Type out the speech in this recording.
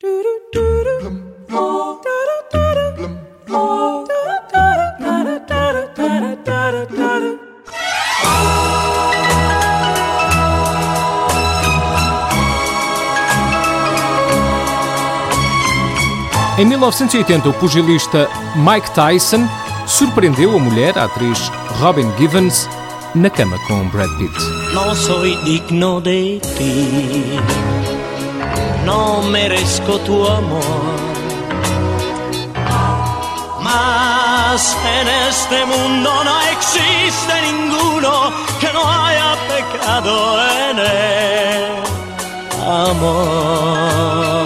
Em 1980, o pugilista Mike Tyson surpreendeu a mulher, a atriz Robin Givens, na cama com Brad Pitt. No soy digno de ti, no merezco tu amor. Mas en este mundo no existe ninguno que no haya pecado en el amor.